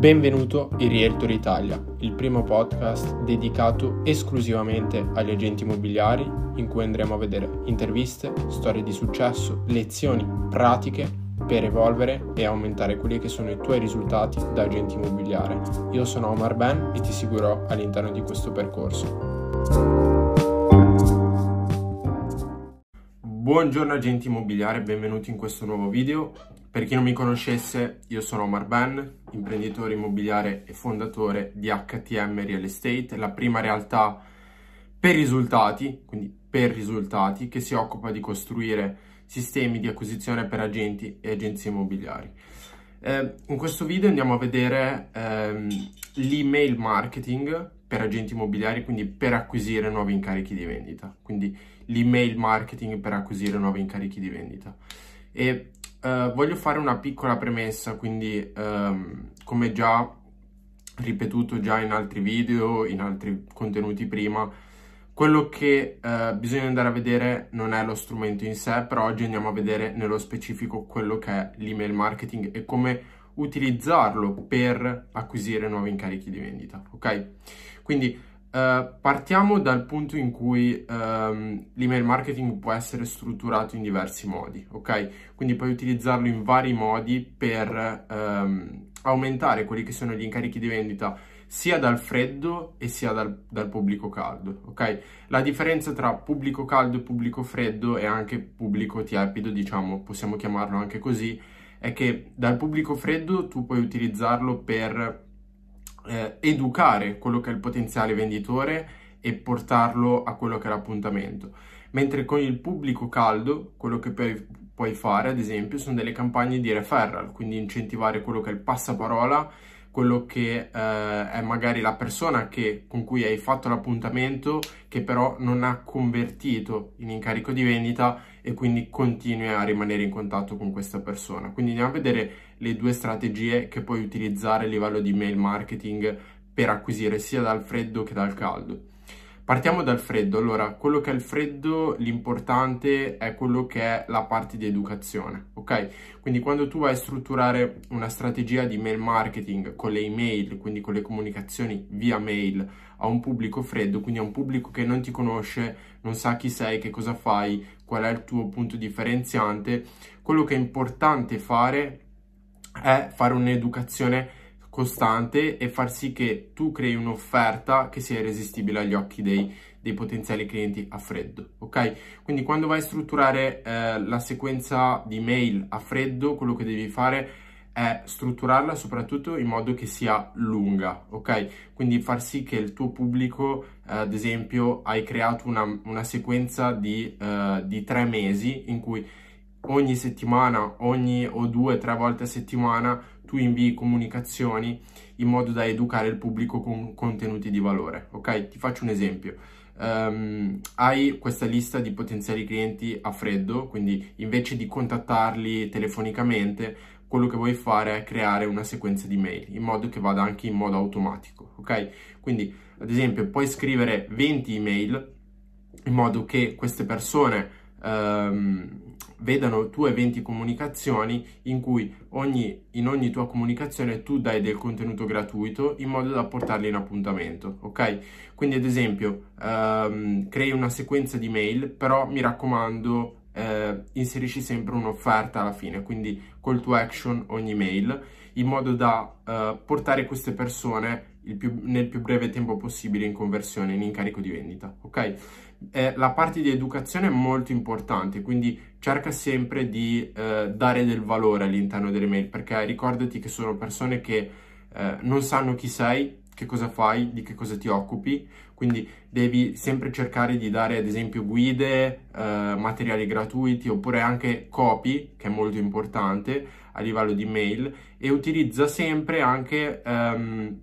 Benvenuto in Realtor Italia, il primo podcast dedicato esclusivamente agli agenti immobiliari in cui andremo a vedere interviste, storie di successo, lezioni pratiche per evolvere e aumentare quelli che sono i tuoi risultati da agente immobiliare. Io sono Omar Ben e ti seguirò all'interno di questo percorso. Buongiorno agenti immobiliari, benvenuti in questo nuovo video. Per chi non mi conoscesse, io sono Omar Ben, imprenditore immobiliare e fondatore di HTM Real Estate, la prima realtà per risultati, quindi per risultati, che si occupa di costruire sistemi di acquisizione per agenti e agenzie immobiliari. Eh, in questo video andiamo a vedere ehm, l'email marketing per agenti immobiliari, quindi per acquisire nuovi incarichi di vendita. Quindi l'email marketing per acquisire nuovi incarichi di vendita. E uh, voglio fare una piccola premessa, quindi um, come già ripetuto già in altri video, in altri contenuti prima, quello che uh, bisogna andare a vedere non è lo strumento in sé, però oggi andiamo a vedere nello specifico quello che è l'email marketing e come utilizzarlo per acquisire nuovi incarichi di vendita, ok? Quindi Uh, partiamo dal punto in cui um, l'email marketing può essere strutturato in diversi modi, ok? Quindi puoi utilizzarlo in vari modi per um, aumentare quelli che sono gli incarichi di vendita sia dal freddo e sia dal, dal, pubblico caldo, ok? La differenza tra pubblico caldo e pubblico freddo e anche pubblico tiepido, diciamo, possiamo chiamarlo anche così, è che dal pubblico freddo tu puoi utilizzarlo per eh, educare quello che è il potenziale venditore e portarlo a quello che è l'appuntamento. Mentre con il pubblico caldo, quello che puoi, puoi fare, ad esempio, sono delle campagne di referral, quindi incentivare quello che è il passaparola quello che eh, è magari la persona che, con cui hai fatto l'appuntamento che però non ha convertito in incarico di vendita e quindi continui a rimanere in contatto con questa persona. Quindi andiamo a vedere le due strategie che puoi utilizzare a livello di mail marketing per acquisire sia dal freddo che dal caldo. Partiamo dal freddo, allora quello che è il freddo, l'importante è quello che è la parte di educazione, ok? Quindi quando tu vai a strutturare una strategia di mail marketing con le email, quindi con le comunicazioni via mail a un pubblico freddo, quindi a un pubblico che non ti conosce, non sa chi sei, che cosa fai, qual è il tuo punto differenziante, quello che è importante fare è fare un'educazione costante e far sì che tu crei un'offerta che sia irresistibile agli occhi dei, dei, potenziali clienti a freddo, ok? Quindi quando vai a strutturare eh, la sequenza di mail a freddo, quello che devi fare è strutturarla soprattutto in modo che sia lunga, ok? Quindi far sì che il tuo pubblico, eh, ad esempio, hai creato una, una sequenza di, eh, di tre mesi in cui ogni settimana, ogni o due, tre volte a settimana tu invii comunicazioni in modo da educare il pubblico con contenuti di valore, ok? Ti faccio un esempio. Um, hai questa lista di potenziali clienti a freddo, quindi invece di contattarli telefonicamente, quello che vuoi fare è creare una sequenza di mail in modo che vada anche in modo automatico, ok? Quindi, ad esempio, puoi scrivere 20 email in modo che queste persone um, vedano tue 20 comunicazioni in cui ogni, in ogni tua comunicazione tu dai del contenuto gratuito in modo da portarli in appuntamento, ok? Quindi ad esempio um, crei una sequenza di mail, però mi raccomando eh, inserisci sempre un'offerta alla fine, quindi call to action ogni mail, in modo da uh, portare queste persone più, nel più breve tempo possibile in conversione, in incarico di vendita, ok? Eh, la parte di educazione è molto importante, quindi cerca sempre di eh, dare del valore all'interno delle mail, perché ricordati che sono persone che eh, non sanno chi sei, che cosa fai, di che cosa ti occupi, quindi devi sempre cercare di dare ad esempio guide, eh, materiali gratuiti oppure anche copy, che è molto importante a livello di mail, e utilizza sempre anche ehm,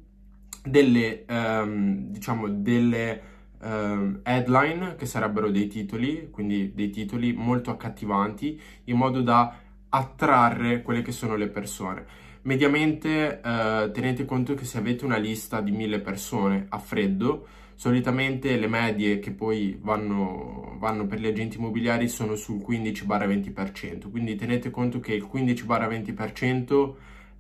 delle, ehm, diciamo, delle uh, headline, che sarebbero dei titoli, quindi dei titoli molto accattivanti, in modo da attrarre quelle che sono le persone. Mediamente uh, tenete conto che se avete una lista di mille persone a freddo, solitamente le medie che poi vanno, vanno per gli agenti immobiliari sono sul 15-20%, quindi tenete conto che il 15-20%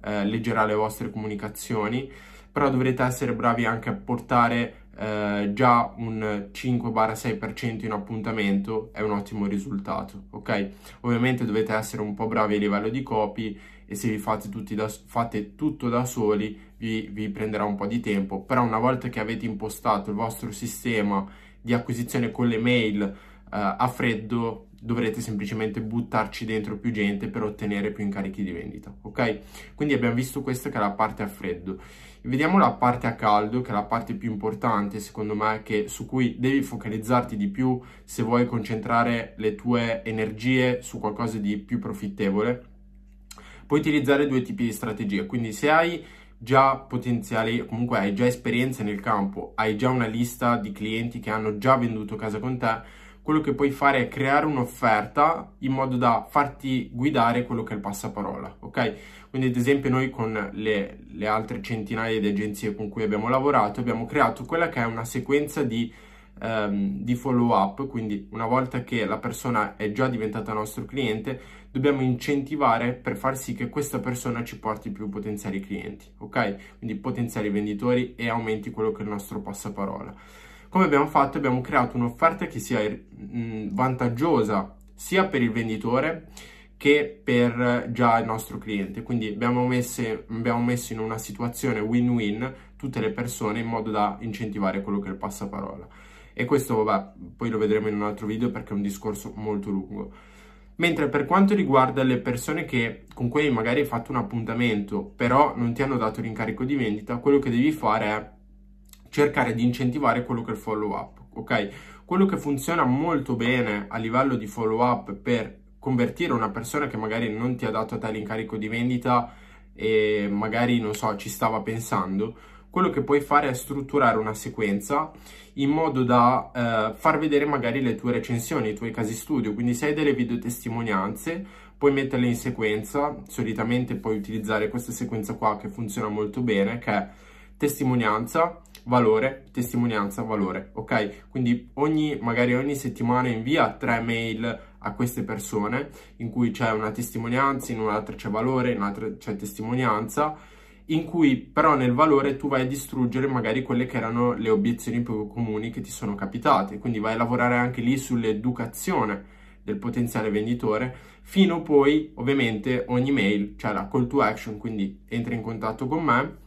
eh, leggerà le vostre comunicazioni, però dovrete essere bravi anche a portare eh, già un 5-6% in appuntamento è un ottimo risultato, ok? Ovviamente dovete essere un po' bravi a livello di copy e se vi fate, da, fate tutto da soli vi, vi prenderà un po' di tempo, però una volta che avete impostato il vostro sistema di acquisizione con le mail a freddo dovrete semplicemente buttarci dentro più gente per ottenere più incarichi di vendita, ok? Quindi abbiamo visto questa che è la parte a freddo. Vediamo la parte a caldo, che è la parte più importante, secondo me, che, su cui devi focalizzarti di più se vuoi concentrare le tue energie su qualcosa di più profittevole. Puoi utilizzare due tipi di strategie, quindi se hai già potenziali, comunque hai già esperienze nel campo, hai già una lista di clienti che hanno già venduto casa con te, quello che puoi fare è creare un'offerta in modo da farti guidare quello che è il passaparola, ok? Quindi ad esempio noi con le, le altre centinaia di agenzie con cui abbiamo lavorato abbiamo creato quella che è una sequenza di, um, di follow up, quindi una volta che la persona è già diventata nostro cliente dobbiamo incentivare per far sì che questa persona ci porti più potenziali clienti, ok? Quindi potenziali venditori e aumenti quello che è il nostro passaparola. Come abbiamo fatto? Abbiamo creato un'offerta che sia mh, vantaggiosa sia per il venditore che per già il nostro cliente. Quindi abbiamo, messe, abbiamo messo in una situazione win-win tutte le persone in modo da incentivare quello che è il passaparola. E questo, vabbè, poi lo vedremo in un altro video perché è un discorso molto lungo. Mentre per quanto riguarda le persone che, con cui magari hai fatto un appuntamento, però non ti hanno dato l'incarico di vendita, quello che devi fare è cercare di incentivare quello che è il follow up, ok? Quello che funziona molto bene a livello di follow up per convertire una persona che magari non ti ha dato a te l'incarico di vendita e magari, non so, ci stava pensando, quello che puoi fare è strutturare una sequenza in modo da eh, far vedere magari le tue recensioni, i tuoi casi studio, quindi se hai delle video testimonianze puoi metterle in sequenza, solitamente puoi utilizzare questa sequenza qua che funziona molto bene, che è testimonianza, valore, testimonianza, valore, ok? Quindi ogni, magari ogni settimana invia tre mail a queste persone in cui c'è una testimonianza, in un'altra c'è valore, in un'altra c'è testimonianza, in cui però nel valore tu vai a distruggere magari quelle che erano le obiezioni più comuni che ti sono capitate, quindi vai a lavorare anche lì sull'educazione del potenziale venditore, fino poi ovviamente ogni mail c'è la call to action, quindi entra in contatto con me,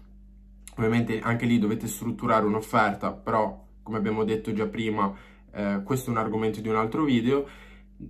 Ovviamente anche lì dovete strutturare un'offerta, però come abbiamo detto già prima, eh, questo è un argomento di un altro video,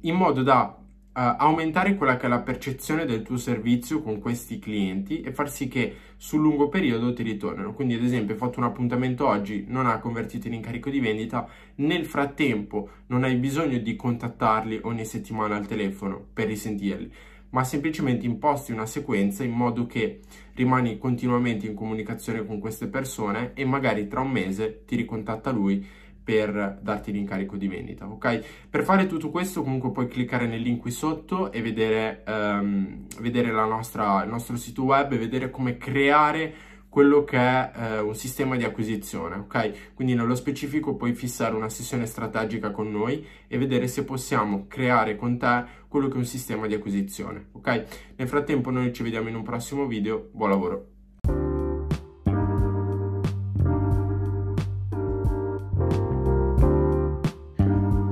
in modo da uh, aumentare quella che è la percezione del tuo servizio con questi clienti e far sì che sul lungo periodo ti ritornino. Quindi ad esempio hai fatto un appuntamento oggi, non ha convertito in incarico di vendita, nel frattempo non hai bisogno di contattarli ogni settimana al telefono per risentirli ma semplicemente imposti una sequenza in modo che rimani continuamente in comunicazione con queste persone e magari tra un mese ti ricontatta lui per darti l'incarico di vendita, ok? Per fare tutto questo comunque puoi cliccare nel link qui sotto e vedere, um, vedere nostra, il nostro sito web e vedere come creare quello che è eh, un sistema di acquisizione, ok? Quindi nello specifico puoi fissare una sessione strategica con noi e vedere se possiamo creare con te quello che è un sistema di acquisizione, ok? Nel frattempo noi ci vediamo in un prossimo video, buon lavoro!